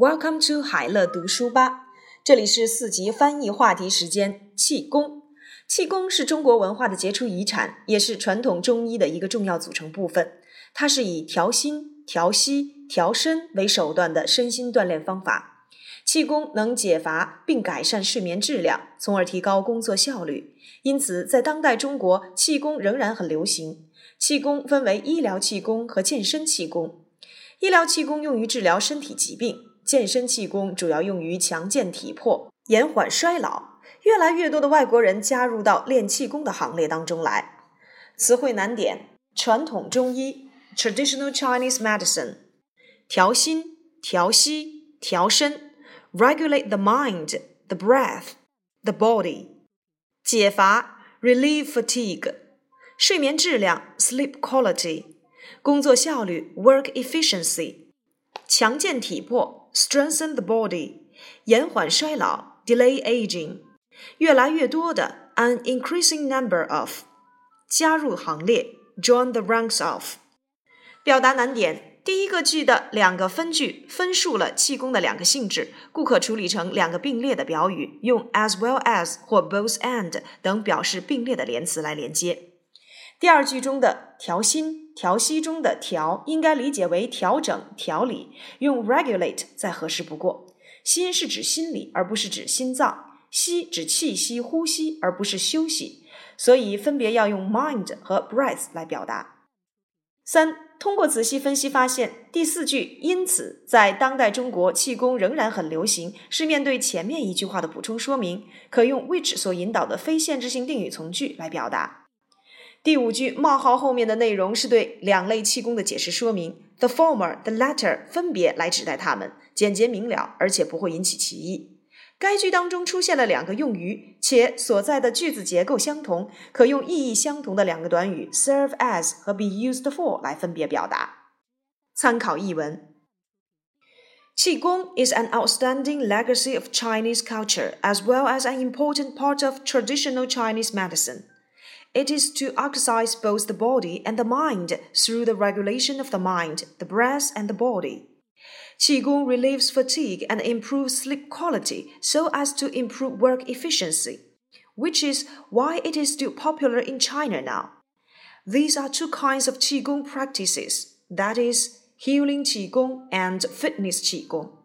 Welcome to 海乐读书吧，这里是四级翻译话题时间。气功，气功是中国文化的杰出遗产，也是传统中医的一个重要组成部分。它是以调心、调息、调身为手段的身心锻炼方法。气功能解乏并改善睡眠质量，从而提高工作效率。因此，在当代中国，气功仍然很流行。气功分为医疗气功和健身气功。医疗气功用于治疗身体疾病。健身气功主要用于强健体魄、延缓衰老。越来越多的外国人加入到练气功的行列当中来。词汇难点：传统中医 （Traditional Chinese Medicine），调心、调息、调身 （Regulate the mind, the breath, the body），解乏 （Relieve fatigue），睡眠质量 （Sleep quality），工作效率 （Work efficiency），强健体魄。strengthen the body，延缓衰老，delay aging，越来越多的，an increasing number of，加入行列，join the ranks of。表达难点：第一个句的两个分句分述了气功的两个性质，故可处理成两个并列的表语，用 as well as 或 both and 等表示并列的连词来连接。第二句中的调心。调息中的调应该理解为调整、调理，用 regulate 再合适不过。心是指心理，而不是指心脏；息指气息、呼吸，而不是休息。所以分别要用 mind 和 breath 来表达。三，通过仔细分析发现，第四句因此在当代中国气功仍然很流行，是面对前面一句话的补充说明，可用 which 所引导的非限制性定语从句来表达。第五句冒号后面的内容是对两类气功的解释说明，the former, the latter 分别来指代它们，简洁明了，而且不会引起歧义。该句当中出现了两个用语，且所在的句子结构相同，可用意义相同的两个短语 serve as 和 be used for 来分别表达。参考译文：气功 is an outstanding legacy of Chinese culture as well as an important part of traditional Chinese medicine. It is to exercise both the body and the mind through the regulation of the mind, the breath, and the body. Qigong relieves fatigue and improves sleep quality so as to improve work efficiency, which is why it is still popular in China now. These are two kinds of Qigong practices that is, healing Qigong and fitness Qigong.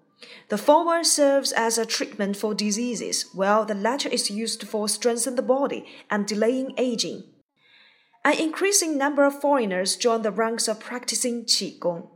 The former serves as a treatment for diseases, while the latter is used for strengthening the body and delaying aging. An increasing number of foreigners join the ranks of practicing Qigong.